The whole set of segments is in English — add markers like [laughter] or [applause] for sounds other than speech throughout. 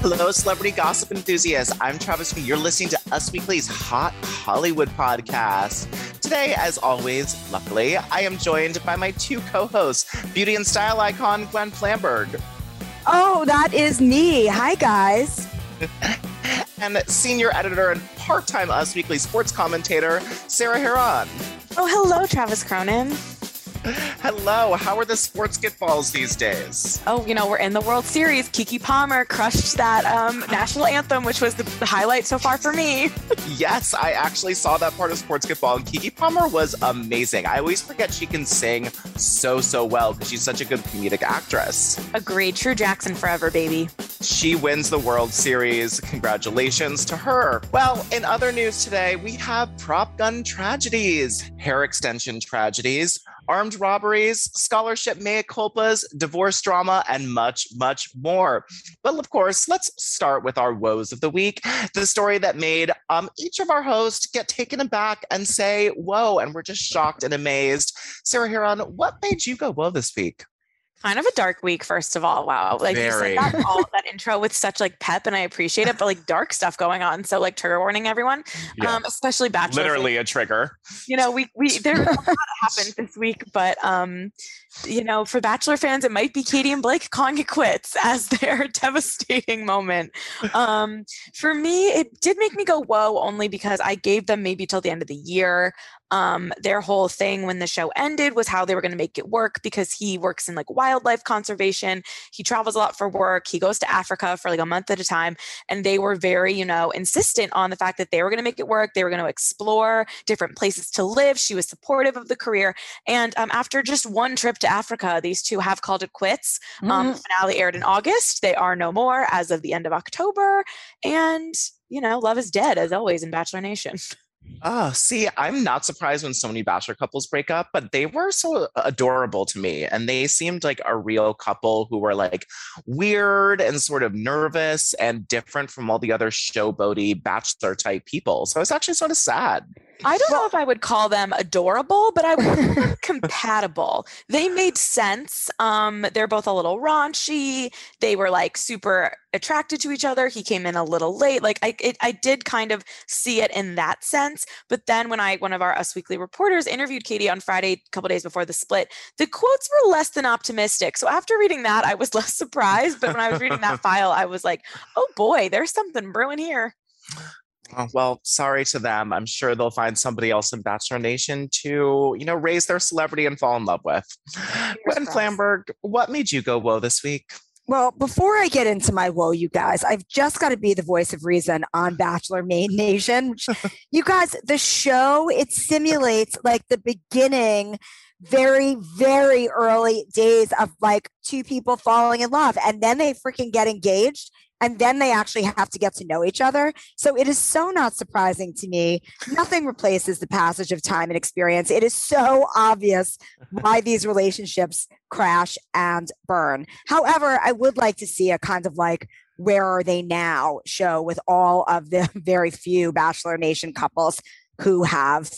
Hello, celebrity gossip enthusiasts. I'm Travis You're listening to Us Weekly's Hot Hollywood podcast. Today, as always, luckily, I am joined by my two co hosts, beauty and style icon Gwen Flamberg. Oh, that is me. Hi, guys. [laughs] and senior editor and part time Us Weekly sports commentator, Sarah Hearon. Oh, hello, Travis Cronin. Hello, how are the sports get balls these days? Oh, you know, we're in the World Series. Keke Palmer crushed that um, national anthem, which was the, the, highlight so far for me. [laughs] yes, I actually saw that part of sports get ball, and Keke Palmer was amazing. I always forget she can sing so, so well because she's such a good comedic actress. Agreed. True Jackson forever, baby. She wins the World Series. Congratulations to her. Well, in other news today, we have prop gun tragedies, hair extension tragedies, armed robberies, scholarship mea culpas, divorce drama, and much, much more. But of course, let's start with our woes of the week. The story that made um, each of our hosts get taken aback and say, whoa, and we're just shocked and amazed. Sarah Hearon, what made you go whoa this week? Kind of a dark week first of all. Wow. Like Very. you said that, [laughs] all, that intro with such like pep and i appreciate it but like dark stuff going on. So like trigger warning everyone yeah. um especially bachelor literally a trigger. You know we we there a lot happened this week but um you know, for Bachelor fans, it might be Katie and Blake calling it quits [laughs] as their [laughs] devastating moment. Um, for me, it did make me go, whoa, only because I gave them maybe till the end of the year. Um, their whole thing when the show ended was how they were going to make it work because he works in like wildlife conservation. He travels a lot for work. He goes to Africa for like a month at a time. And they were very, you know, insistent on the fact that they were going to make it work. They were going to explore different places to live. She was supportive of the career. And um, after just one trip to Africa, these two have called it quits. Um, mm-hmm. Um, finale aired in August. They are no more as of the end of October. And, you know, love is dead as always in Bachelor Nation. [laughs] Oh, see, I'm not surprised when so many bachelor couples break up, but they were so adorable to me. And they seemed like a real couple who were like weird and sort of nervous and different from all the other showboaty bachelor type people. So it's actually sort of sad. I don't know if I would call them adorable, but I would [laughs] compatible. They made sense. Um, they're both a little raunchy. They were like super attracted to each other. He came in a little late. Like I, it, I did kind of see it in that sense. But then when I, one of our Us Weekly reporters interviewed Katie on Friday, a couple days before the split, the quotes were less than optimistic. So after reading that, I was [laughs] less surprised. But when I was reading that [laughs] file, I was like, oh boy, there's something brewing here. Oh, well, sorry to them. I'm sure they'll find somebody else in Bachelor Nation to, you know, raise their celebrity and fall in love with. Gwen Flamberg, what made you go whoa this week? Well, before I get into my woe, you guys, I've just got to be the voice of reason on Bachelor Main Nation. [laughs] you guys, the show, it simulates like the beginning, very, very early days of like two people falling in love. And then they freaking get engaged and then they actually have to get to know each other. So it is so not surprising to me. Nothing replaces the passage of time and experience. It is so obvious why [laughs] these relationships crash and burn. However, I would like to see a kind of like where are they now show with all of the [laughs] very few Bachelor Nation couples who have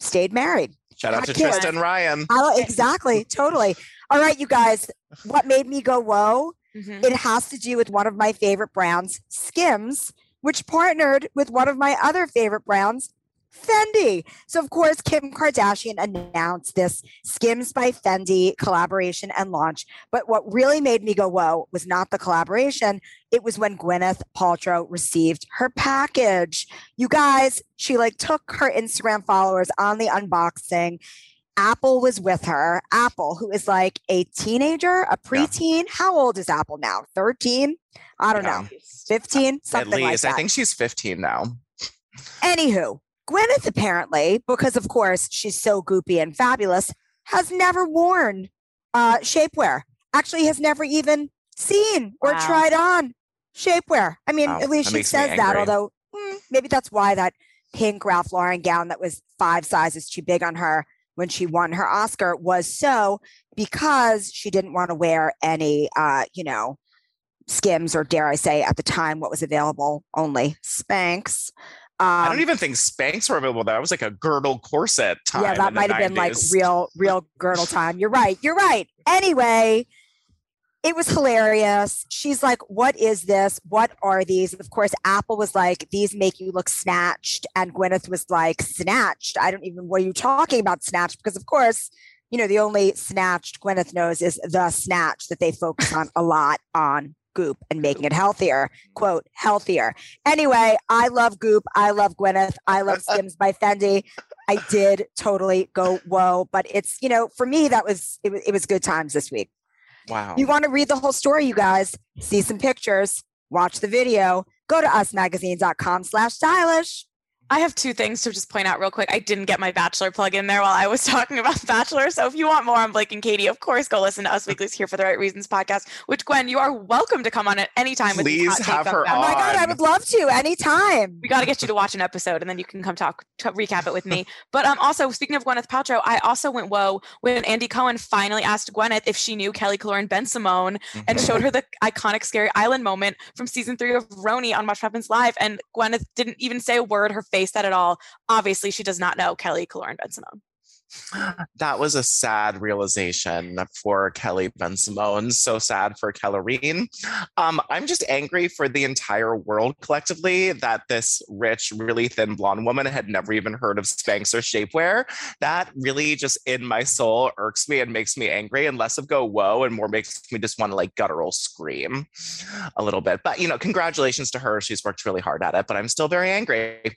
stayed married. Shout out to kids. Trista and Ryan. exactly, totally. All right, you guys, what made me go whoa? Mm-hmm. It has to do with one of my favorite brands, Skims, which partnered with one of my other favorite brands, Fendi. So, of course, Kim Kardashian announced this Skims by Fendi collaboration and launch. But what really made me go, whoa, was not the collaboration. It was when Gwyneth Paltrow received her package. You guys, she like took her Instagram followers on the unboxing. Apple was with her. Apple, who is like a teenager, a preteen. Yeah. How old is Apple now? 13? I don't yeah. know. 15? Something At least. like that. I think she's 15 now. Anywho, Gwyneth apparently, because of course she's so goopy and fabulous, has never worn uh, shapewear. Actually, has never even seen or wow. tried on shapewear. I mean, wow. at least that she says that. Although mm, maybe that's why that pink Ralph Lauren gown that was five sizes too big on her when she won her Oscar was so because she didn't want to wear any, uh, you know, skims or dare I say at the time what was available only Spanx. Um, I don't um, even think Spanx were available. That was like a girdle corset time. Yeah, that might have been like real, real girdle time. You're right. You're right. Anyway, it was hilarious. She's like, What is this? What are these? Of course, Apple was like, These make you look snatched. And Gwyneth was like, Snatched. I don't even, what are you talking about, snatched? Because, of course, you know, the only snatched Gwyneth knows is the snatch that they focus on a lot on Goop and making it healthier. Quote, healthier. Anyway, I love Goop. I love Gwyneth. I love [laughs] Skims by Fendi. I did totally go whoa, but it's you know for me that was it, was it was good times this week. Wow. You want to read the whole story, you guys? See some pictures, watch the video. Go to usmagazine.com slash stylish. I have two things to just point out real quick. I didn't get my Bachelor plug in there while I was [laughs] talking about the Bachelor. So if you want more on Blake and Katie, of course, go listen to Us Weekly's Here for the Right Reasons podcast, which Gwen, you are welcome to come on at any time. Please have her on. Oh my God, I would love to anytime. We got to get you to watch an episode and then you can come talk, to recap it with me. [laughs] But um, also, speaking of Gwyneth Paltrow, I also went whoa when Andy Cohen finally asked Gwyneth if she knew Kelly Killoren Bensimon and showed her the iconic Scary Island moment from season three of RHONY on Watch Happens Live. And Gwyneth didn't even say a word. Her face said it all obviously she does not know Kelly Killoren Bensimon. [gasps] That was a sad realization for Kelly Bensimon. So sad for Kellerine. Um, I'm just angry for the entire world collectively that this rich, really thin blonde woman had never even heard of Spanx or shapewear. That really just in my soul irks me and makes me angry, and less of go whoa and more makes me just want to like guttural scream a little bit. But you know, congratulations to her. She's worked really hard at it, but I'm still very angry.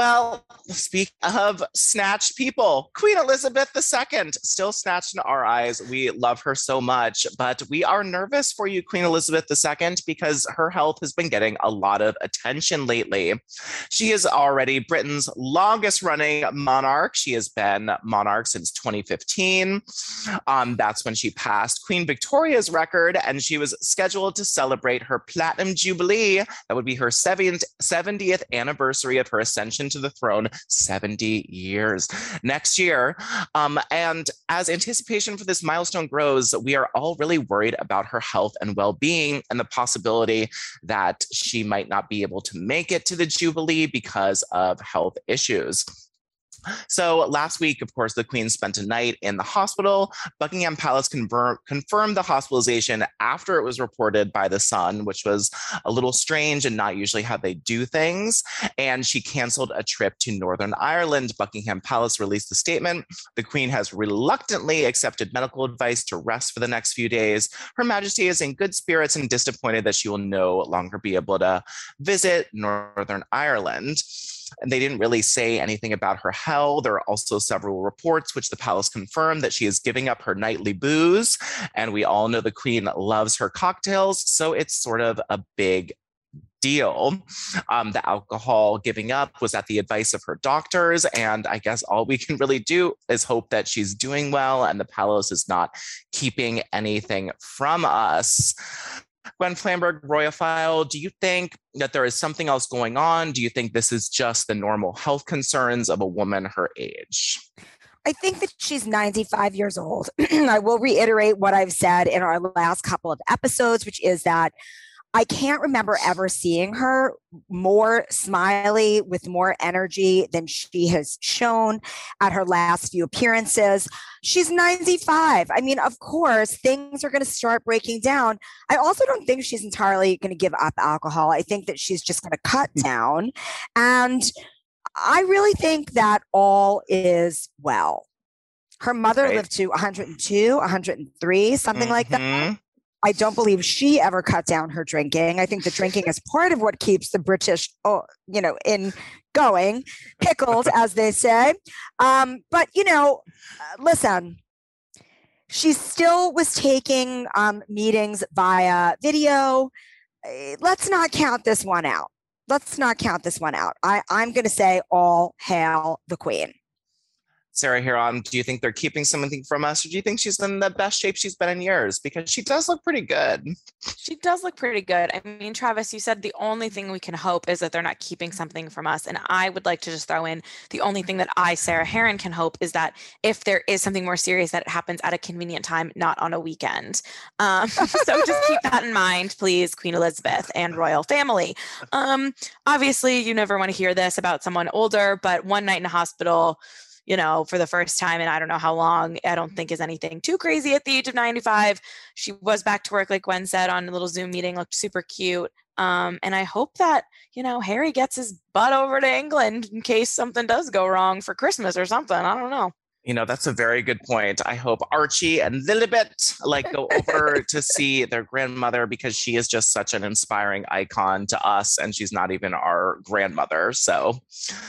Well, speak of snatched people, Queen Elizabeth II, still snatched in our eyes. We love her so much, but we are nervous for you, Queen Elizabeth II, because her health has been getting a lot of attention lately. She is already Britain's longest running monarch. She has been monarch since 2015. Um, that's when she passed Queen Victoria's record, and she was scheduled to celebrate her Platinum Jubilee. That would be her 70th anniversary of her ascension to the throne 70 years next year. Um, and as anticipation for this milestone grows, we are all really worried about her health and well being and the possibility that she might not be able to make it to the Jubilee because of health issues. So last week, of course, the Queen spent a night in the hospital. Buckingham Palace confirmed the hospitalization after it was reported by The Sun, which was a little strange and not usually how they do things. And she canceled a trip to Northern Ireland. Buckingham Palace released a statement. The Queen has reluctantly accepted medical advice to rest for the next few days. Her Majesty is in good spirits and disappointed that she will no longer be able to visit Northern Ireland and they didn't really say anything about her health. There are also several reports which the palace confirmed that she is giving up her nightly booze. And we all know the queen loves her cocktails. So it's sort of a big deal. Um, the alcohol giving up was at the advice of her doctors. And I guess all we can really do is hope that she's doing well and the palace is not keeping anything from us. Gwen Flamberg, Royophile, do you think that there is something else going on? Do you think this is just the normal health concerns of a woman her age? I think that she's 95 years old. [clears throat] I will reiterate what I've said in our last couple of episodes, which is that I can't remember ever seeing her more smiley with more energy than she has shown at her last few appearances. She's 95. I mean, of course, things are going to start breaking down. I also don't think she's entirely going to give up alcohol. I think that she's just going to cut mm. down. And I really think that all is well. Her mother Right. lived to 102, 103, something like that. Mm-hmm. I don't believe she ever cut down her drinking. I think the drinking is part of what keeps the British, oh, you know, in going, pickled, [laughs] as they say. Um, but you know, uh, listen, she still was taking um, meetings via video. Eh, Let's not count this one out. Let's not count this one out. I, I'm going to say all hail the queen. Sarah Hearon, do you think they're keeping something from us, or do you think she's in the best shape she's been in years? Because she does look pretty good. She does look pretty good. I mean, Travis, you said the only thing we can hope is that they're not keeping something from us. And I would like to just throw in the only thing that I, Sarah Hearon, can hope is that if there is something more serious, that it happens at a convenient time, not on a weekend. Um, [laughs] so just keep that in mind, please, Queen Elizabeth and royal family. Um, obviously, you never want to hear this about someone older, but one night in a hospital you know, for the first time in I don't know how long. I don't think is anything too crazy at the age of 95. She was back to work, like Gwen said, on a little Zoom meeting, looked super cute. Um, and I hope that, you know, Harry gets his butt over to England in case something does go wrong for Christmas or something. I don't know. You know, that's a very good point. I hope Archie and Lilibet like go over [laughs] to see their grandmother because she is just such an inspiring icon to us, and she's not even our grandmother. So,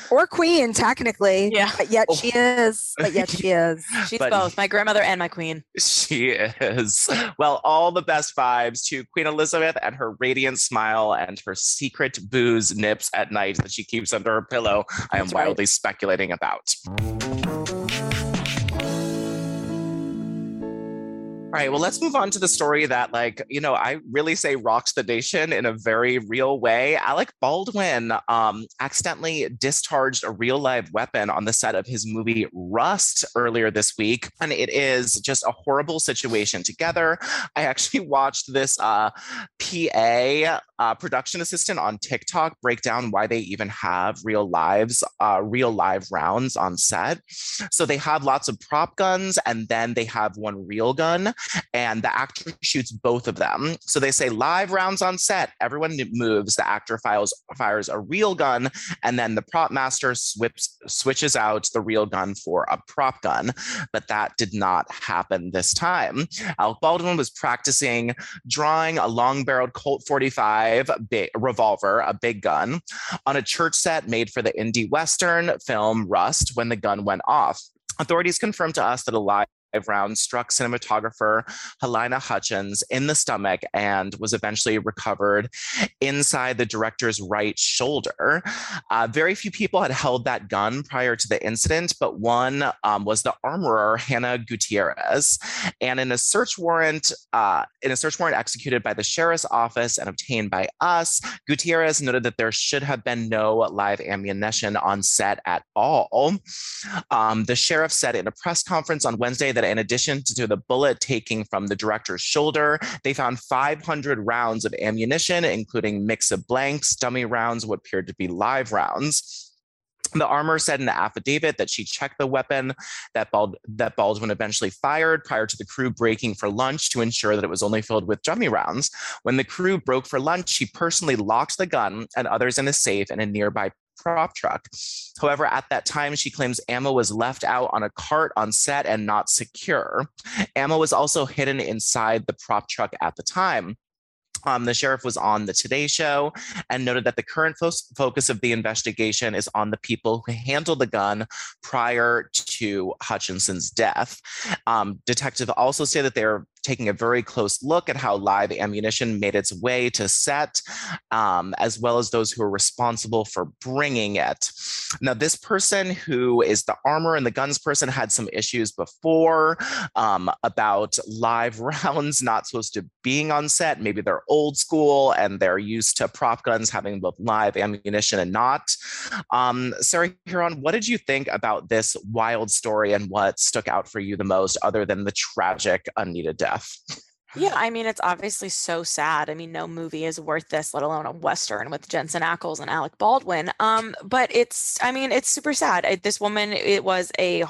Or queen, technically. Yeah. But yet Oh. she is. But yet she is. [laughs] She's But- both my grandmother and my queen. She is. Well, all the best vibes to Queen Elizabeth and her radiant smile and her secret booze nips at night that she keeps under her pillow. I am That's right. wildly speculating about. All right, well, let's move on to the story that, like, you know, I really say rocks the nation in a very real way. Alec Baldwin um, accidentally discharged a real live weapon on the set of his movie Rust earlier this week. And it is just a horrible situation together. I actually [laughs] watched this uh, PA uh, production assistant on TikTok break down why they even have real lives, uh, real live rounds on set. So they have lots of prop guns and then they have one real gun and the actor shoots both of them. So they say live rounds on set. Everyone moves. The actor files, fires a real gun, and then the prop master swips, switches out the real gun for a prop gun. But that did not happen this time. Alec Baldwin was practicing drawing a long-barreled Colt 45 big, revolver, a big gun, on a church set made for the indie western film Rust when the gun went off. Authorities confirmed to us that a live round struck cinematographer Halyna Hutchins in the stomach and was eventually recovered inside the director's right shoulder. Uh, very few people had held that gun prior to the incident, but one um, was the armorer Hannah Gutierrez. And in a search warrant, uh, in a search warrant executed by the sheriff's office and obtained by us, Gutierrez noted that there should have been no live ammunition on set at all. Um, the sheriff said in a press conference on Wednesday that in addition to the bullet taking from the director's shoulder, they found 500 rounds of ammunition, including mix of blanks, dummy rounds, what appeared to be live rounds. The armor said in the affidavit that she checked the weapon that, Bald- that Baldwin eventually fired prior to the crew breaking for lunch to ensure that it was only filled with dummy rounds. When the crew broke for lunch, she personally locked the gun and others in a safe in a nearby prop truck. However, at that time, she claims ammo was left out on a cart on set and not secure. Ammo was also hidden inside the prop truck at the time. Um, the sheriff was on the Today Show and noted that the current fo- focus of the investigation is on the people who handled the gun prior to Hutchinson's death. Um, also say that they're taking a very close look at how live ammunition made its way to set, um, as well as those who are responsible for bringing it. Now, this person who is the armor and the guns person had some issues before um, about live [laughs] rounds not supposed to being on set. Maybe they're old school and they're used to prop guns having both live ammunition and not. Um, Sarah Hearon, what did you think about this wild story and what stuck out for you the most, other than the tragic, unneeded death? Yeah, I mean, it's obviously so sad. I mean, no movie is worth this, let alone a Western with Jensen Ackles and Alec Baldwin. Um, but it's, I mean, it's super sad. I, this woman, it was a,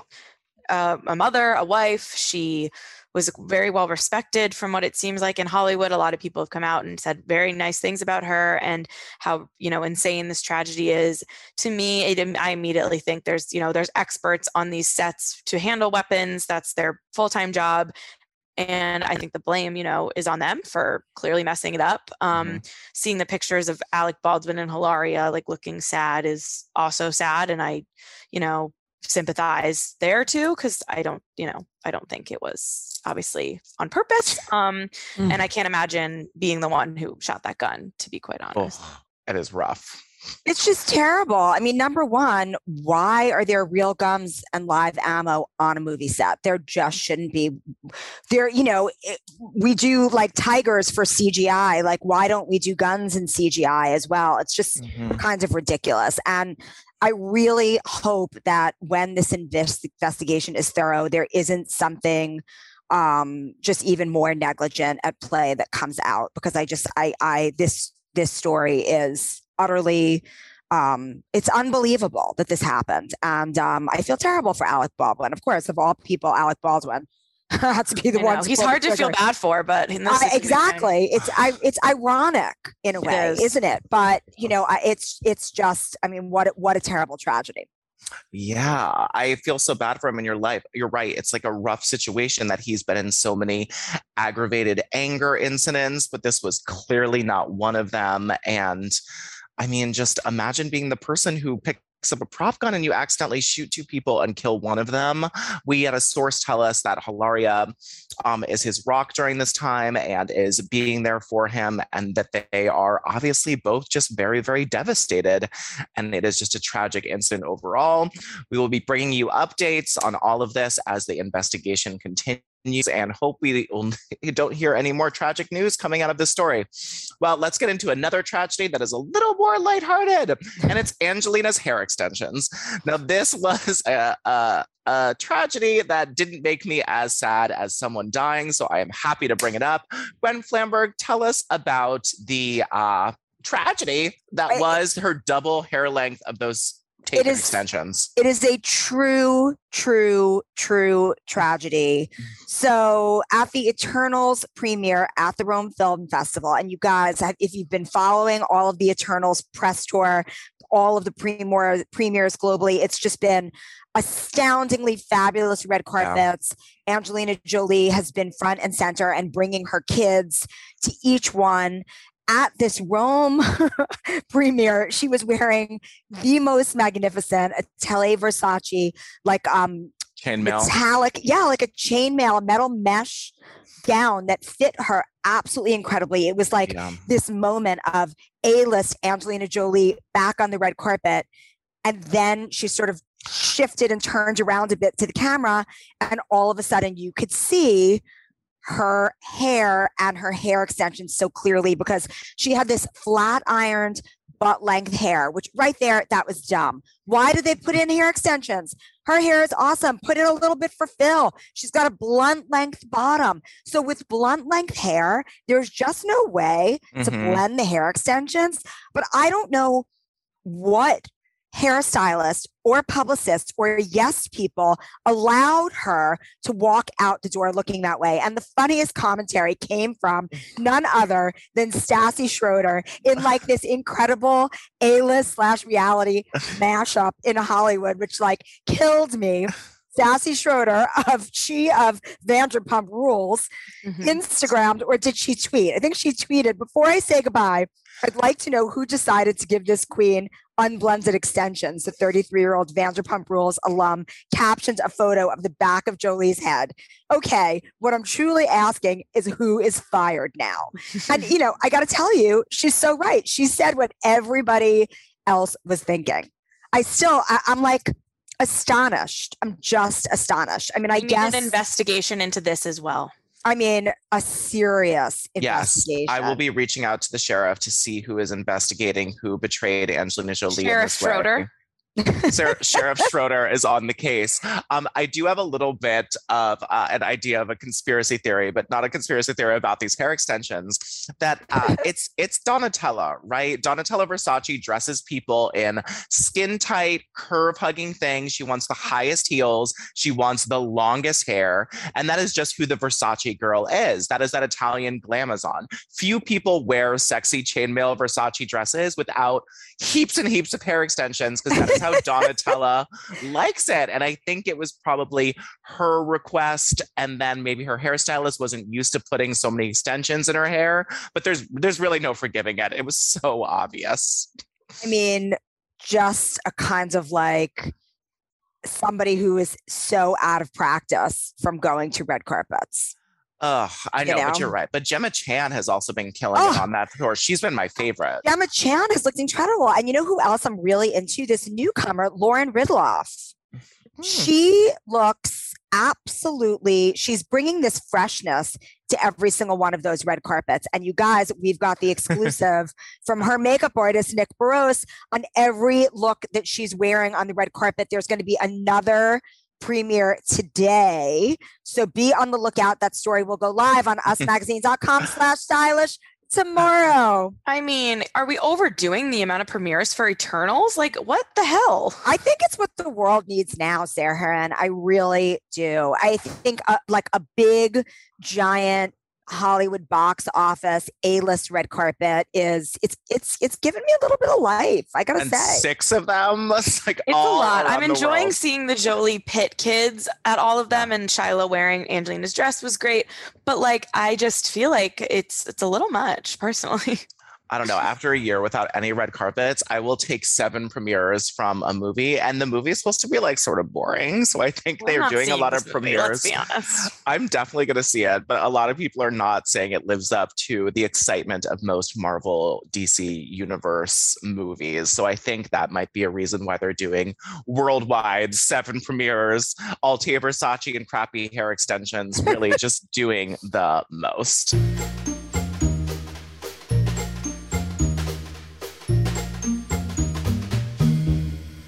uh, a mother, a wife. She was very well respected from what it seems like in Hollywood. A lot of people have come out and said very nice things about her and how, you know, insane this tragedy is. To me, it, I immediately think there's, you know, there's experts on these sets to handle weapons. That's their full-time job and i think the blame you know is on them for clearly messing it up um, mm-hmm. seeing the pictures of alec baldwin and hilaria like looking sad is also sad and i you know sympathize there too because i don't you know i don't think it was obviously on purpose um mm. and i can't imagine being the one who shot that gun to be quite honest oh, it is rough it's just terrible. I mean, number one, why are there real guns and live ammo on a movie set? There just shouldn't be. There, you know, it, we do like tigers for CGI. Like, why don't we do guns in CGI as well? It's just mm-hmm. kind of ridiculous. And I really hope that when this invest- investigation is thorough, there isn't something um, just even more negligent at play that comes out because I just I I this this story is utterly um, it's unbelievable that this happened and um, I feel terrible for Alec Baldwin. Of course, of all people, Alec Baldwin [laughs] had to be the one. He's hard to feel bad for, but uh, exactly, it's I, [sighs] it's ironic in a way, is. not it? But you know, I, it's it's just, I mean, what what a terrible tragedy. Yeah, I feel so bad for him in your life. You're right. It's like a rough situation that he's been in so many aggravated anger incidents, but this was clearly not one of them. And I mean, just imagine being the person who picked up a prop gun and you accidentally shoot two people and kill one of them. We had a source tell us that Hilaria um, is his rock during this time and is being there for him, and that they are obviously both just very, very devastated. And it is just a tragic incident overall. We will be bringing you updates on all of this as the investigation continues news and hope we [laughs] don't hear any more tragic news coming out of this story. Well, let's get into another tragedy that is a little more lighthearted, and it's [laughs] Angelina's hair extensions. Now, this was a, a, a tragedy that didn't make me as sad as someone dying, so I am happy to bring it up. Gwen Flamberg, tell us about the uh, tragedy that was her double hair length of those tape it is, extensions. It is a true, true, true tragedy. So at the Eternals premiere at the Rome Film Festival, and you guys, if you've been following all of the Eternals press tour, all of the premiere, premieres globally, it's just been astoundingly fabulous red carpets. Yeah. Angelina Jolie has been front and center and bringing her kids to each one at this Rome [laughs] premiere, she was wearing the most magnificent Atelier Versace, like um chainmail, metallic, yeah, like a chainmail, metal mesh gown that fit her absolutely incredibly. It was like yeah. this moment of A-list Angelina Jolie back on the red carpet, and then she sort of shifted and turned around a bit to the camera, and all of a sudden you could see her hair and her hair extensions so clearly because she had this flat ironed butt length hair, which right there, that was dumb. Why did they put in hair extensions? Her hair is awesome. Put in a little bit for fill. She's got a blunt length bottom. So with blunt length hair, there's just no way mm-hmm. to blend the hair extensions. But I don't know what hairstylist or publicist or yes people allowed her to walk out the door looking that way. And the funniest commentary came from none other than Stassi Schroeder in like this incredible A-list slash reality mashup in Hollywood, which like killed me. Stassi Schroeder of she of Vanderpump Rules mm-hmm. Instagrammed or did she tweet? I think she tweeted before I say goodbye. I'd like to know who decided to give this queen unblended extensions. The 33 year old Vanderpump Rules alum captioned a photo of the back of Jolie's head. Okay, what I'm truly asking is who is fired now? [laughs] and, you know, I got to tell you, she's so right. She said what everybody else was thinking. I still, I, am like, astonished. I'm just astonished. I mean, I you guess an investigation into this as well. I mean, a serious investigation. Yes, I will be reaching out to the sheriff to see who is investigating who betrayed Angelina Jolie. Sheriff Schroeder. Way. Sheriff [laughs] Schroeder is on the case. Um, I do have a little bit of uh, an idea of a conspiracy theory, but not a conspiracy theory about these hair extensions. That uh, [laughs] it's it's Donatella, right? Donatella Versace dresses people in skin tight, curve hugging things. She wants the highest heels. She wants the longest hair, and that is just who the Versace girl is. That is that Italian glamazon. Few people wear sexy chainmail Versace dresses without heaps and heaps of hair extensions because that is how Donatella likes it. And I think it was probably her request. And then maybe her hairstylist wasn't used to putting so many extensions in her hair. But there's there's really no forgiving it. It was so obvious. I mean, just a kind of like somebody who is so out of practice from going to red carpets. Ugh, I know, you know, but you're right. But Gemma Chan has also been killing oh, it on that tour. She's been my favorite. Gemma Chan has looked incredible. And you know who else I'm really into? This newcomer, Lauren Ridloff. Hmm. She looks absolutely, she's bringing this freshness to every single one of those red carpets. And you guys, we've got the [laughs] exclusive from her makeup artist, Nick Barose, on every look that she's wearing on the red carpet. There's going to be another premiere today. So be on the lookout. That story will go live on [laughs] usmagazine.com slash stylish tomorrow. I mean, are we overdoing the amount of premieres for Eternals? Like, what the hell? I think it's what the world needs now, Sarah and I really do. I think uh, like a big, giant Hollywood box office A-list red carpet is it's it's it's given me a little bit of life. I gotta and say, six of them. [laughs] It's like it's a lot. I'm enjoying seeing the Jolie Pitt kids at all of them, and Shiloh wearing Angelina's dress was great. But like, I just feel like it's it's a little much personally. [laughs] I don't know, after a year without any red carpets, I will take seven premieres from a movie. And the movie is supposed to be like sort of boring. So I think they're doing a lot of movie, premieres. Let's be honest. I'm definitely going to see it, but a lot of people are not saying it lives up to the excitement of most Marvel DC Universe movies. So I think that might be a reason why they're doing worldwide seven premieres, all Atelier Versace and crappy hair extensions, really [laughs] just doing the most.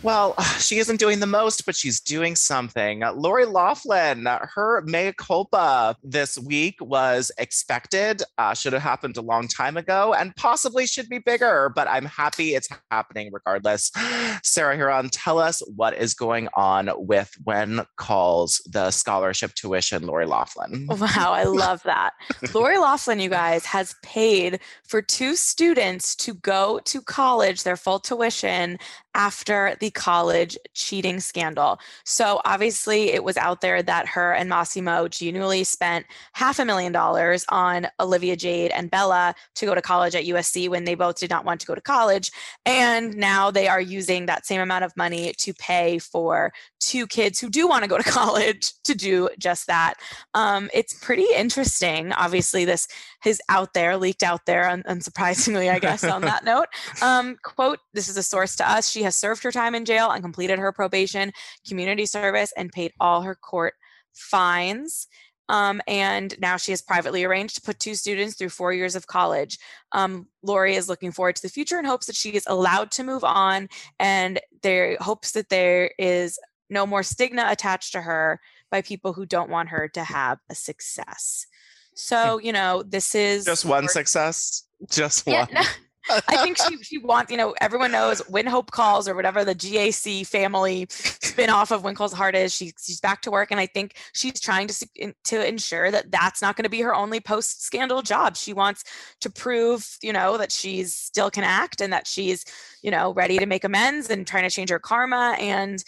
Well, [sighs] she isn't doing the most, but she's doing something. Lori Loughlin, her mea culpa this week was expected, uh, should have happened a long time ago, and possibly should be bigger, but I'm happy it's happening regardless. [gasps] Sarah Hearon, tell us what is going on with when calls the scholarship tuition, Lori Loughlin. [laughs] Wow, I love that. Lori Loughlin, you guys, has paid for two students to go to college, their full tuition, after the college cheating scandal. So obviously, it was out there that her and Mossimo Giannulli spent half a million dollars on Olivia Jade and Bella to go to college at USC when they both did not want to go to college. And now they are using that same amount of money to pay for two kids who do want to go to [laughs] college to do just that. Um, it's pretty interesting. Obviously, this is out there, leaked out there, un- unsurprisingly, I guess, on that [laughs] note. Um, quote, this is a source to us. She has served her time in jail and completed her probation, community service, and paid all her court fines. Um, and now she has privately arranged to put two students through four years of college. Um, Lori is looking forward to the future and hopes that she is allowed to move on, and there hopes that there is no more stigma attached to her by people who don't want her to have a success. So, you know, this is just one success, just one. Yeah, I think she she wants, you know, everyone knows when Hope calls or whatever the GAC family spin-off of When Calls Heart is. She, she's back to work, and I think she's trying to to ensure that that's not going to be her only post-scandal job. She wants to prove, you know, that she's still can act and that she's, you know, ready to make amends and trying to change her karma. And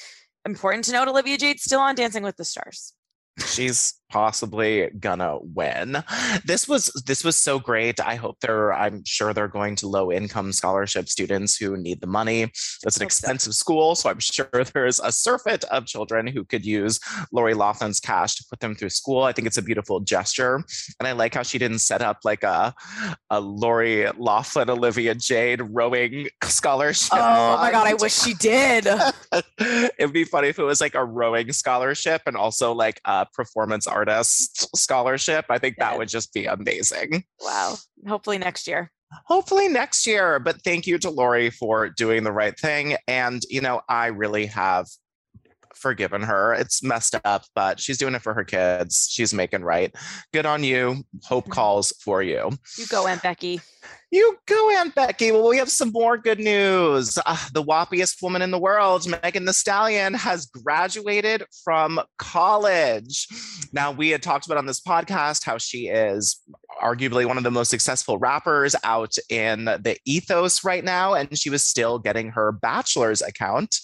important to note, Olivia Jade's still on Dancing with the Stars. She's possibly gonna win. This was this was so great. I hope they're I'm sure they're going to low income scholarship students who need the money. It's an expensive school, so I'm [laughs] sure there's a surfeit of children who could use Lori Loughlin's cash to put them through school. I think it's a beautiful gesture. And I like how she didn't set up like a a Lori Loughlin Olivia Jade rowing [laughs] scholarship. Oh my god, I wish she did. [laughs] It'd be funny if it was like a rowing scholarship and also like a performance artist scholarship. I think that would just be amazing. Wow. Hopefully next year. hopefully next year. But thank you to Lori for doing the right thing. And, you know, I really have forgiven her. It's messed up, but she's doing it for her kids. She's making right. Good on you. Hope [laughs] calls for you. You go, Aunt Becky. You go, Aunt Becky. Well, we have some more good news. Uh, the whoppiest woman in the world, Megan Thee Stallion, has graduated from college. Now, we had talked about on this podcast how she is arguably one of the most successful rappers out in the ethos right now and she was still getting her bachelor's account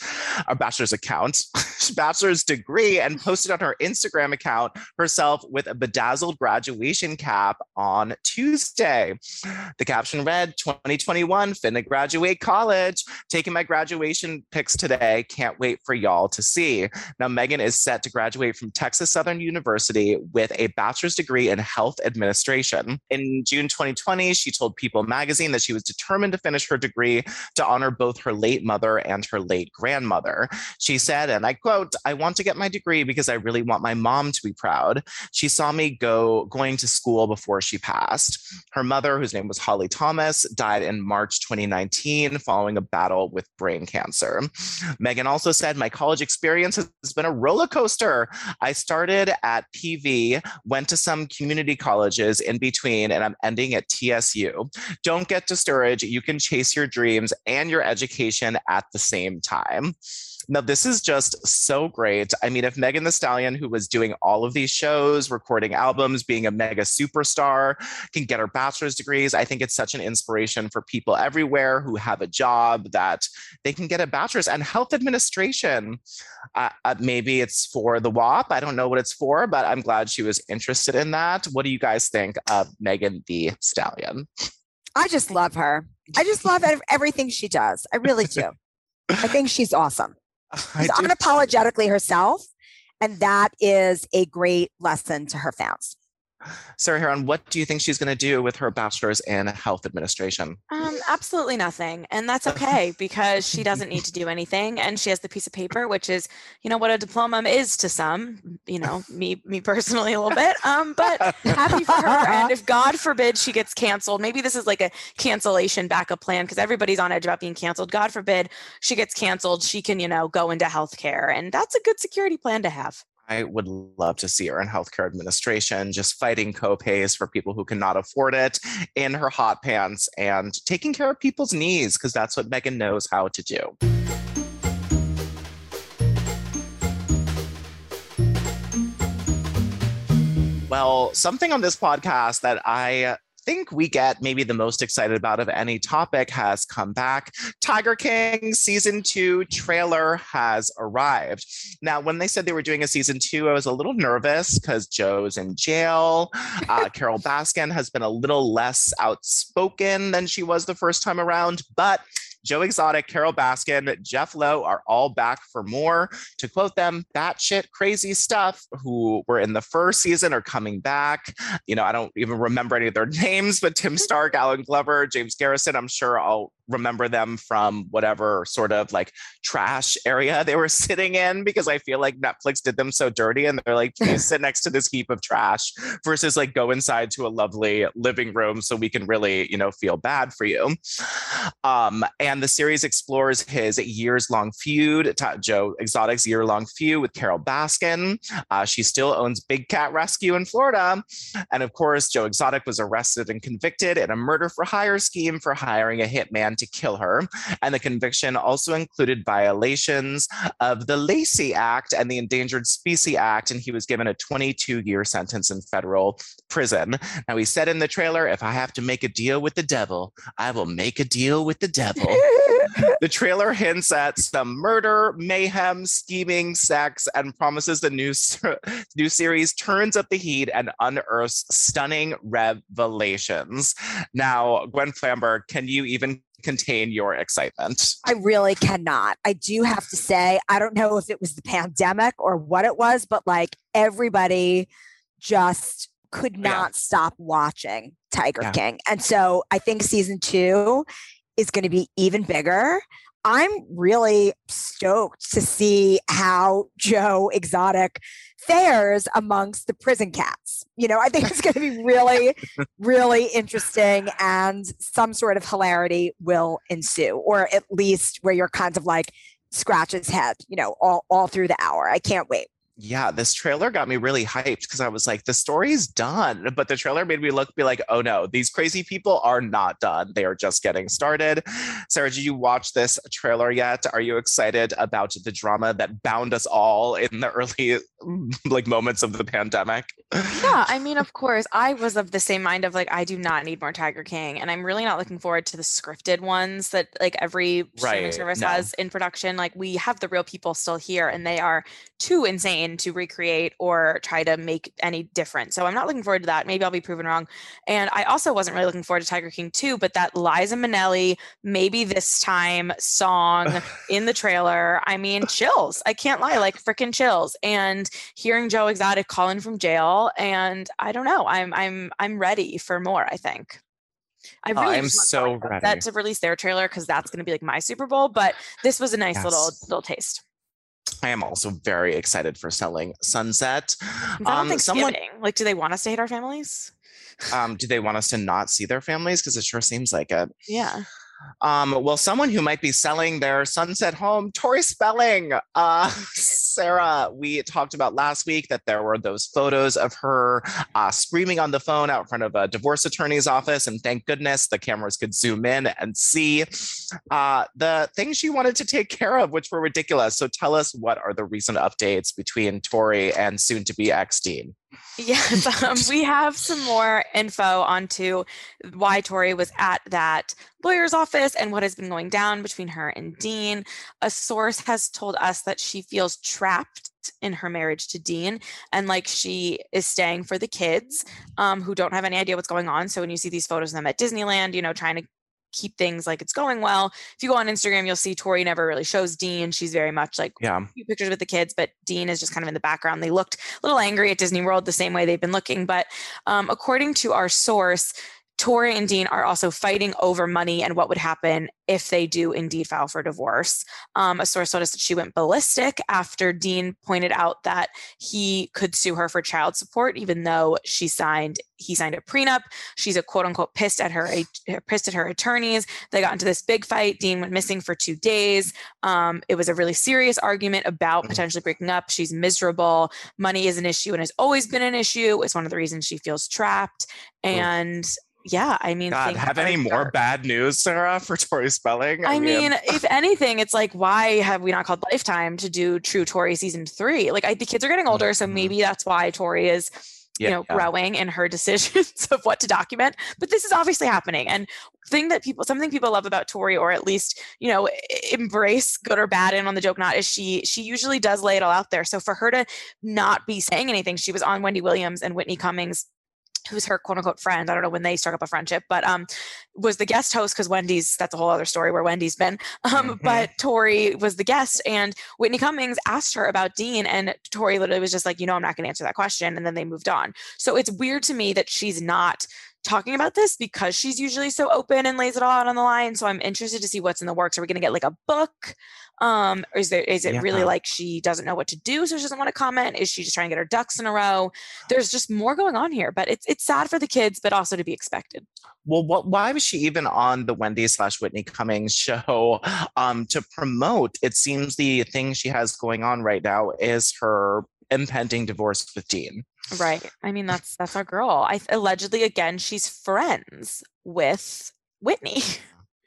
a bachelor's account [laughs] bachelor's degree and posted on her instagram account herself with a bedazzled graduation cap on tuesday the caption read 2021 finna graduate college taking my graduation pics today can't wait for y'all to see now megan is set to graduate from texas southern university with a bachelor's degree in health administration in June 2020, she told People magazine that she was determined to finish her degree to honor both her late mother and her late grandmother. She said, and I quote, I want to get my degree because I really want my mom to be proud. She saw me go going to school before she passed. Her mother, whose name was Holly died in March 2019 following a battle with brain cancer. Megan also said, My college experience has been a roller coaster. I started at PV, went to some community colleges in between and I'm ending at TSU. Don't get discouraged. You can chase your dreams and your education at the same time. Now, this is just so great. I mean, if Megan Thee Stallion, who was doing all of these shows, recording albums, being a mega superstar, can get her bachelor's degrees, I think it's such an inspiration for people everywhere who have a job that they can get a bachelor's and health administration. Uh, uh, maybe it's for the WAP. I don't know what it's for, but I'm glad she was interested in that. What do you guys think of Megan Thee Stallion? I just love her. I just love everything she does. I really do. I think she's awesome. [laughs] She's unapologetically herself. And that is a great lesson to her fans. Sarah Hearon, what do you think she's going to do with her bachelor's in health administration? Um, absolutely nothing. And that's okay [laughs] because she doesn't need to do anything. And she has the piece of paper, which is, you know, what a diploma is to some, you know, me, me personally a little bit. Um, but happy for her. And if God forbid she gets canceled, maybe this is like a cancellation backup plan because everybody's on edge about being canceled. God forbid she gets canceled. She can, you know, go into healthcare. And that's a good security plan to have. I would love to see her in healthcare administration, just fighting copays for people who cannot afford it in her hot pants and taking care of people's needs, because that's what Megan knows how to do. Well, something on this podcast that I think we get maybe the most excited about of any topic has come back. Tiger King season two trailer has arrived. Now, when they said they were doing a season two, I was a little nervous because Joe's in jail. Uh, Carole Baskin has been a little less outspoken than she was the first time around, but Joe Exotic, Carole Baskin, Jeff Lowe are all back for more. To quote them, batshit crazy stuff who were in the first season are coming back. You know, I don't even remember any of their [laughs] names, but Tim Stark, Allen Glover, James Garretson, I'm sure I'll remember them from whatever sort of like trash area they were [laughs] sitting in because I feel like Netflix did them so dirty and they're like, please sit next to this heap of trash versus like go inside to a lovely living room so we can really, you know, feel bad for you. Um, and the series explores his years long feud, Joe Exotic's year long feud with Carole Baskin. Uh, she still owns Big Cat Rescue in Florida. And of course, Joe Exotic was arrested and convicted in a murder for hire scheme for hiring a hitman to kill her. And the conviction also included violations of the Lacey Act and the Endangered Species Act. And he was given a 22 year sentence in federal prison. Now, he said in the trailer, if I have to make a deal with the devil, I will make a deal with the devil. [laughs] the trailer hints at some murder, mayhem, scheming, sex, and promises the new, new series turns up the heat and unearths stunning revelations. Now, Gwen Flamberg, can you even contain your excitement? I really cannot. I do have to say, I don't know if it was the pandemic or what it was, but like everybody just could not yeah. stop watching Tiger yeah. King. And so I think season two is going to be even bigger. I'm really stoked to see how Joe Exotic fares amongst the prison cats. You know, I think it's going to be really, [laughs] really interesting and some sort of hilarity will ensue, or at least where you're kind of like scratch his head, you know, all, all through the hour. I can't wait yeah, this trailer got me really hyped because I was like, the story's done. But the trailer made me look be like, oh no, these crazy people are not done. They are just getting started. Sarah, did you watch this trailer yet? Are you excited about the drama that bound us all in the early [laughs] like moments of the pandemic? Yeah, I mean, [laughs] of course, I was of the same mind of like, I do not need more Tiger King. And I'm really not looking forward to the scripted ones that like every streaming right, service no. has in production. Like we have the real people still here and they are too insane to recreate or try to make any different. So I'm not looking forward to that. Maybe I'll be proven wrong. And I also wasn't really looking forward to Tiger King 2, but that Liza Minnelli, maybe this time song [laughs] in the trailer, I mean, chills. I can't lie, like freaking chills. And hearing Joe Exotic calling from jail, and I don't know, I'm I'm I'm ready for more, I think. I oh, really I'm so ready. that to release their trailer because that's going to be like my Super Bowl. But this was a nice yes. little little taste. I am also very excited for selling Sunset. Um, someone like, do they want us to hate our families? um, do they want us to not see their families? Because it sure seems like it. Yeah. Um, well, someone who might be selling their sunset home, Tori Spelling. Uh, [laughs] Sarah, we talked about last week that there were those photos of her uh, screaming on the phone out front of a divorce attorney's office. And thank goodness the cameras could zoom in and see uh, the things she wanted to take care of, which were ridiculous. So tell us what are the recent updates between Tori and soon to be ex Dean? Yes, [laughs] um, we have some more info onto why Tori was at that lawyer's office and what has been going down between her and Dean. A source has told us that she feels trapped in her marriage to Dean and like she is staying for the kids um, who don't have any idea what's going on. So when you see these photos of them at Disneyland, you know, trying to keep things like it's going well. If you go on Instagram, you'll see Tori never really shows Dean. She's very much like yeah. pictures with the kids, but Dean is just kind of in the background. They looked a little angry at Disney World the same way they've been looking. But um, according to our source, Tori and Dean are also fighting over money and what would happen if they do indeed file for divorce. Um, a source told us that she went ballistic after Dean pointed out that he could sue her for child support, even though she signed he signed a prenup. She's a quote unquote pissed at her pissed at her attorneys. They got into this big fight. Dean went missing for two days. Um, it was a really serious argument about mm. potentially breaking up. She's miserable. Money is an issue and has always been an issue. It's one of the reasons she feels trapped. And yeah, I mean, God, have any more bad news, Sarah, [laughs] for Tori Spelling? I, I mean, mean if [laughs] anything, it's like, why have we not called Lifetime to do True Tori season three? Like, I, the kids are getting older, so mm-hmm. maybe that's why Tori is, you know, yeah. growing in her [laughs] decisions of what to document. But this is obviously happening, and thing that people, something people love about Tori, or at least you know, embrace good or bad, and on the joke not, is she she usually does lay it all out there. So for her to not be saying anything, she was on Wendy Williams and Whitney Cummings who's her quote unquote friend. I don't know when they struck up a friendship, but um, was the guest host because Wendy's that's a whole other story where Wendy's been. Um, mm-hmm. But Tori was the guest, and Whitney Cummings asked her about Dean, and Tori literally was just like, you know, I'm not going to answer that question, and then they moved on. So it's weird to me that she's not talking about this because she's usually so open and lays it all out on the line. So I'm interested to see what's in the works. Are we going to get like a book? Um, or is there is it yeah. really like she doesn't know what to do, so she doesn't want to comment? Is she just trying to get her ducks in a row? There's just more going on here, but it's it's sad for the kids, but also to be expected. Well, what, why was she even on the Wendy slash Whitney Cummings show [laughs] um, to promote? It seems the thing she has going on right now is her impending divorce with Dean. Right. I mean, that's that's our girl. I allegedly again, she's friends with Whitney. [laughs]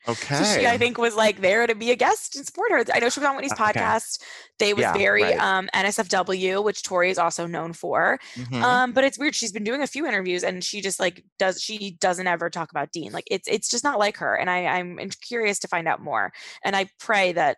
Okay. So she, I think, was like there to be a guest and support her. I know she was on Whitney's okay. podcast. They was yeah, very right. um, NSFW, which Tori is also known for. Mm-hmm. Um, but it's weird. She's been doing a few interviews and she just like does she doesn't ever talk about Dean. Like it's it's just not like her. And I, I'm curious to find out more. And I pray that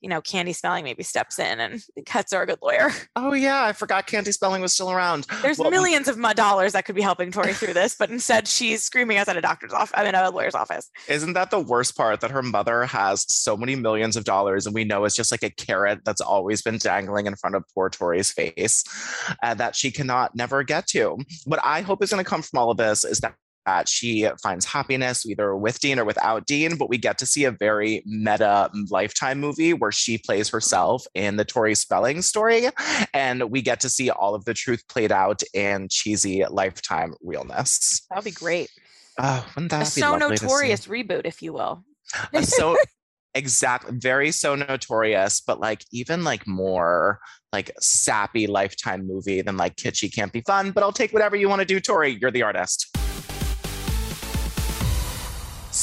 you know, Candy Spelling maybe steps in and cuts her a good lawyer. [laughs] Oh yeah, I forgot Candy Spelling was still around. There's well, millions of mud dollars that could be helping Tori through this, but instead she's screaming us at a doctor's office. I mean, a lawyer's office. Isn't that the worst part? That her mother has so many millions of dollars, and we know it's just like a carrot that's always been dangling in front of poor Tori's face, uh, that she cannot never get to. What I hope is going to come from all of this is that that she finds happiness either with Dean or without Dean, but we get to see a very meta lifetime movie where she plays herself in the Tori Spelling story. And we get to see all of the truth played out in cheesy lifetime realness. That'd be great. Oh, wouldn't that a be so lovely to see? notorious reboot, if you will. A so [laughs] exactly very so notorious but like even like more like sappy lifetime movie than like kitschy can't be fun but i'll take whatever you want to do tori you're the artist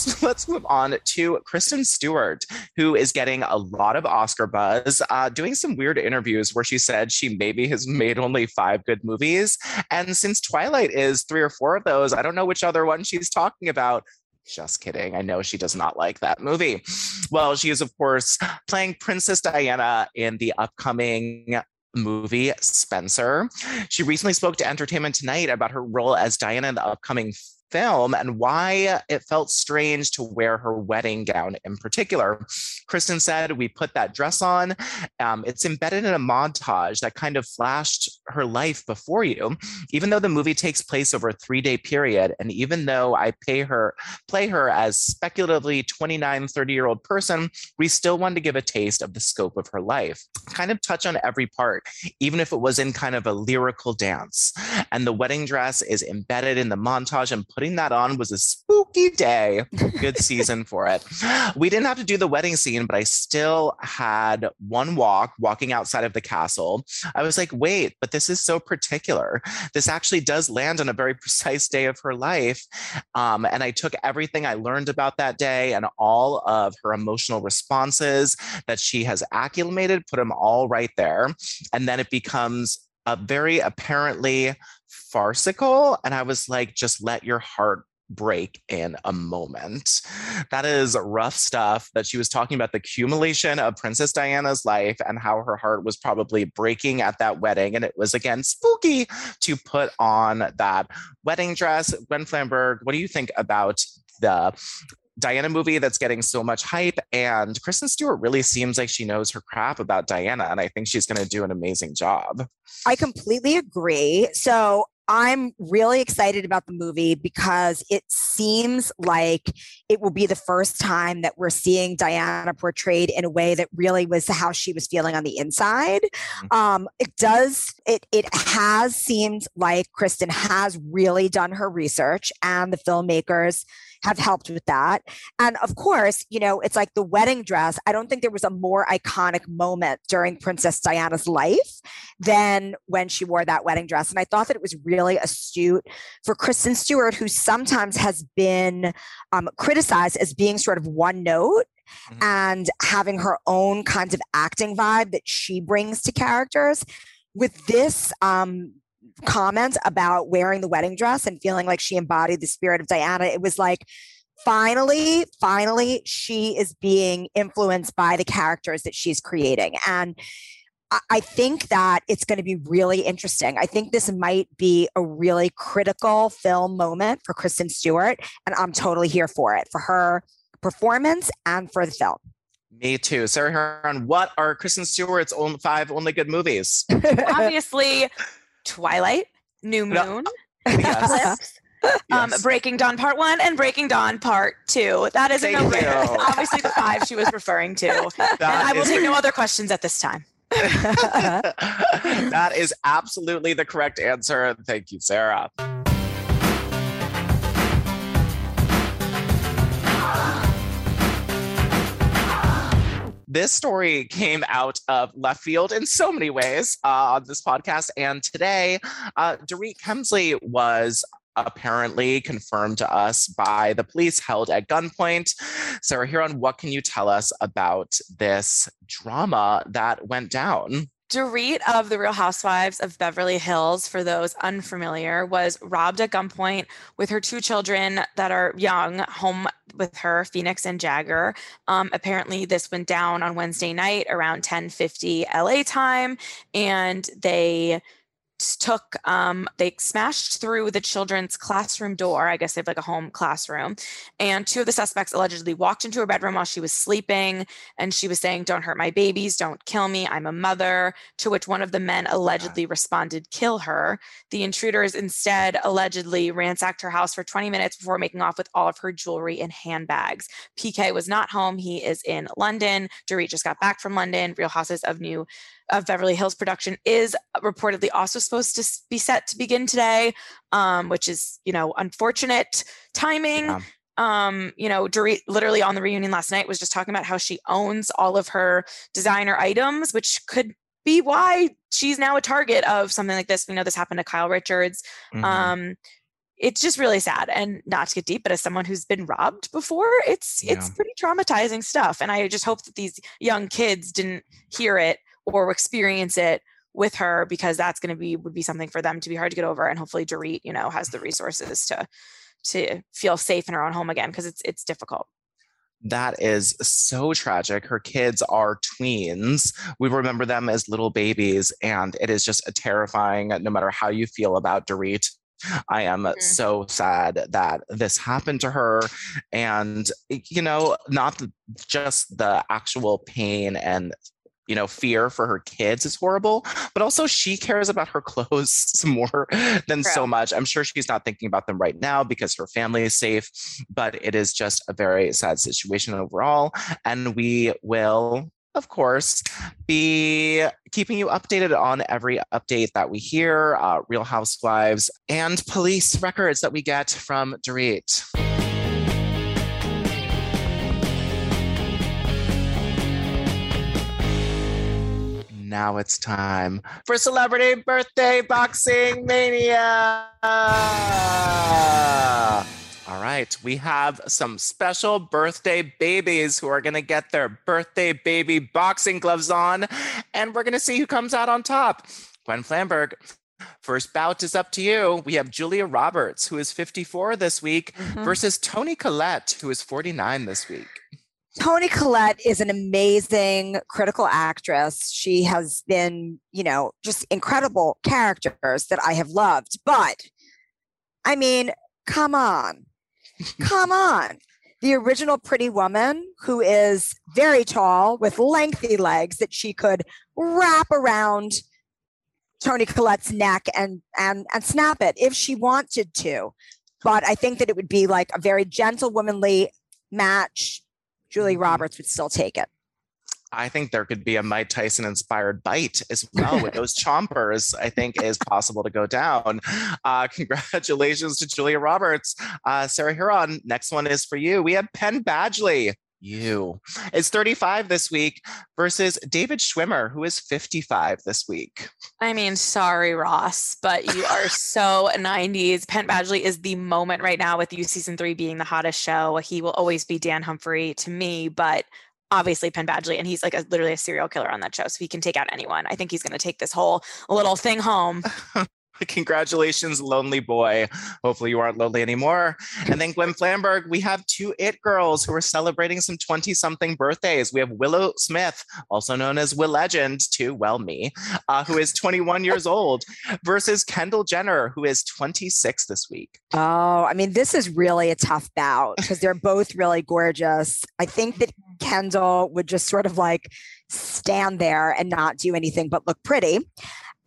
[laughs] let's move on to Kristen Stewart, who is getting a lot of Oscar buzz, uh, doing some weird interviews where she said she maybe has made only five good movies. And since Twilight is three or four of those, I don't know which other one she's talking about. Just kidding. I know she does not like that movie. Well, she is, of course, playing Princess Diana in the upcoming movie Spencer. She recently spoke to Entertainment Tonight about her role as Diana in the upcoming film and why it felt strange to wear her wedding gown in particular. Kristen said, We put that dress on. Um, it's embedded in a montage that kind of flashed her life before you. Even though the movie takes place over a three day period, and even though I pay her, play her as speculatively 29, 30 year old person, we still wanted to give a taste of the scope of her life. Kind of touch on every part, even if it was in kind of a lyrical dance. And the wedding dress is embedded in the montage and putting that on was a spooky day. Good season for it. We didn't have to do the wedding scene, but I still had one walk walking outside of the castle. I was like, wait, but this is so particular. This actually does land on a very [laughs] precise day of her life. Um, and I took everything I learned about that day and all of her emotional responses that she has acclimated, put them all right there. And then it becomes a very apparently farcical. And I was like, just let your heart break in a moment. That is rough stuff that she was talking about the accumulation of Princess Diana's life and how her heart was probably breaking at that wedding. And it was again spooky to put on that wedding dress. Gwen Flamberg, what do you think about the Diana movie that's getting so much hype. And Kristen Stewart really seems like she knows her crap about Diana. And I think she's going to do an amazing job. I completely agree. So I'm really excited about the movie because it seems like it will be the first time that we're seeing Diana portrayed in a way that really was how she was feeling on the inside. Mm-hmm. Um, it does, it, it has seemed like Kristen has really done her research and the filmmakers have helped with that. And of course, you know, it's like the wedding dress. I don't think there was a more iconic moment during Princess Diana's life than when she wore that wedding dress. And I thought that it was really astute for Kristen Stewart, who sometimes has been um, criticized as being sort of one note. Mm-hmm. And having her own kinds of acting vibe that she brings to characters. With this um, comment about wearing the wedding dress and feeling like she embodied the spirit of Diana, it was like, finally, finally, she is being influenced by the characters that she's creating. And I think that it's going to be really interesting. I think this might be a really critical film moment for Kristen Stewart, and I'm totally here for it, for her performance and for the film. Me too. Sarah Hearon, what are Kristen Stewart's only five only good movies? [laughs] Obviously, Twilight, New Moon, [laughs] yes. Um, yes. Breaking Dawn Part One and Breaking Dawn Part Two. That is Thank a no Obviously, the five she was referring to. [laughs] and I will take no other questions at this time. [laughs] that is absolutely the correct answer. Thank you, Sarah. this story came out of left field in so many ways uh, on this podcast. And today, uh, Dorit Kemsley was apparently confirmed to us by the police held at gunpoint. Sarah Hearon, what can you tell us about this drama that went down? Dorit of the Real Housewives of Beverly Hills, for those unfamiliar, was robbed at gunpoint with her two children that are young home with her, Phoenix and Jagger. Um, apparently, this went down on Wednesday night around 10:50 LA time, and they took um, they smashed through the children's classroom door i guess they have like a home classroom and two of the suspects allegedly walked into her bedroom while she was sleeping and she was saying don't hurt my babies don't kill me i'm a mother to which one of the men allegedly responded kill her. The intruders instead allegedly ransacked her house for 20 minutes before making off with all of her jewelry and handbags. Pk was not home he is in london dorit just got back from london real houses of new of Beverly Hills production is reportedly also supposed to be set to begin today, um, which is, you know, unfortunate timing. Yeah. Um, you know, Dorit literally on the reunion last night was just talking about how she owns all of her designer items, which could be why she's now a target of something like this. We know this happened to Kyle Richards. Mm-hmm. Um, it's just really sad and not to get deep but as someone who's been robbed before it's yeah. it's pretty traumatizing stuff and i just hope that these young kids didn't hear it or experience it with her because that's going to be would be something for them to be hard to get over and hopefully Dorit you know has the resources to to feel safe in her own home again because it's it's difficult that is so tragic. Her kids are tweens. We remember them as little babies, and it is just a terrifying, no matter how you feel about Dorit. I am mm-hmm. so sad that this happened to her. And, you know, not just the actual pain and you know fear for her kids is horrible but also she cares about her [laughs] clothes more than True. so much i'm sure she's not thinking about them right now because her family is safe but it is just a very sad situation overall and we will of course, be keeping you updated on every update that we hear, uh, Real Housewives, and police records that we get from Dorit. Now it's time for Celebrity Birthday Boxing Mania. All right, we have some special birthday babies who are going to get their birthday baby boxing gloves on, and we're going to see who comes out on top. Gwen Flamberg, First bout is up to you. We have Julia Roberts, who is 54 this week, mm-hmm. versus Toni Collette, who is 49 this week. Toni Collette is an amazing critical actress. She has been, you know, just incredible characters that I have loved. But I mean, come on. [laughs] come on. The original Pretty Woman, who is very tall with lengthy legs that she could wrap around Toni Collette's neck and and and snap it if she wanted to. But I think that it would be like a very gentlewomanly match Julie mm-hmm. Roberts would still take it. I think there could be a Mike Tyson inspired bite as well with those [laughs] chompers. I think is possible to go down. Uh, congratulations to Julia Roberts, uh, Sarah Hearon. Next one is for you. We have Penn Badgley you is 35 this week versus David Schwimmer, who is 55 this week. I mean, sorry, Ross, but you are [laughs] so 90s. Penn Badgley is the moment right now with you season three being the hottest show. He will always be Dan Humphrey to me, but obviously Penn Badgley, and he's like a, literally a serial killer on that show. So he can take out anyone. I think he's going to take this whole little thing home. [laughs] [laughs] Congratulations, lonely boy. Hopefully, you aren't lonely anymore. And then Gwen Flamberg, we have two It girls who are celebrating some 20 something birthdays. We have Willow Smith, also known as Will Legend, to well, me, uh, who is 21 years old, versus Kendall Jenner, who is 26 this week. Oh, I mean, this is really a tough bout because they're both really gorgeous. I think that Kendall would just sort of like stand there and not do anything but look pretty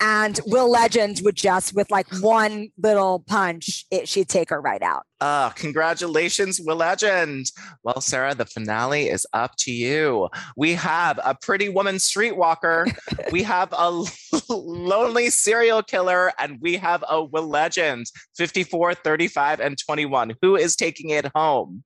and Will Legend would just with like one little punch, it, she'd take her right out. Uh, congratulations, Will Legend. Well, Sarah, the finale is up to you. We have a pretty woman streetwalker, [laughs] we have a lonely serial killer, and we have a Will Legend 54, 35, and 21. Who is taking it home?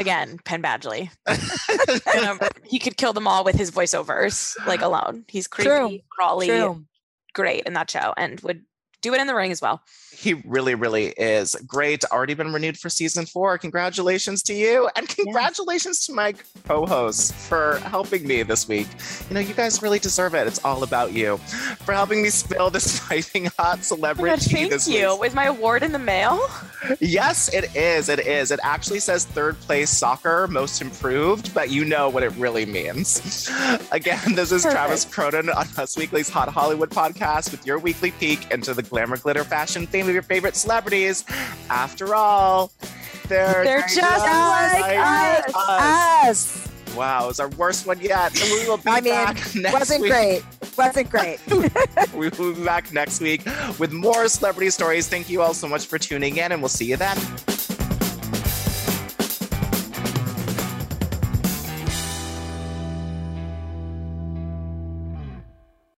Again, Penn Badgley. [laughs] he could kill them all with his voiceovers, like alone. He's creepy, True. crawly, True great in that show and would do it in the ring as well. He really, really is great. Already been renewed for season four. Congratulations to you. And congratulations to my co hosts for helping me this week. You know, you guys really deserve it. It's all about you for helping me spill this [laughs] piping hot Oh celebrity. my God, thank this you. week. Is my award in the mail? Yes, it is. It is. It actually says third place soccer, most improved, but you know what it really means. Again, this is Travis Cronin on Us Weekly's Hot Hollywood podcast with your weekly peek into the glamour, glitter, fashion theme of your favorite celebrities. After all, they're, They're just like us. us. Wow, it's our worst one yet. And we will be I mean, back [laughs] next wasn't week. great. Wasn't great. [laughs] We will be back next week with more celebrity stories. Thank you all so much for tuning in, and we'll see you then.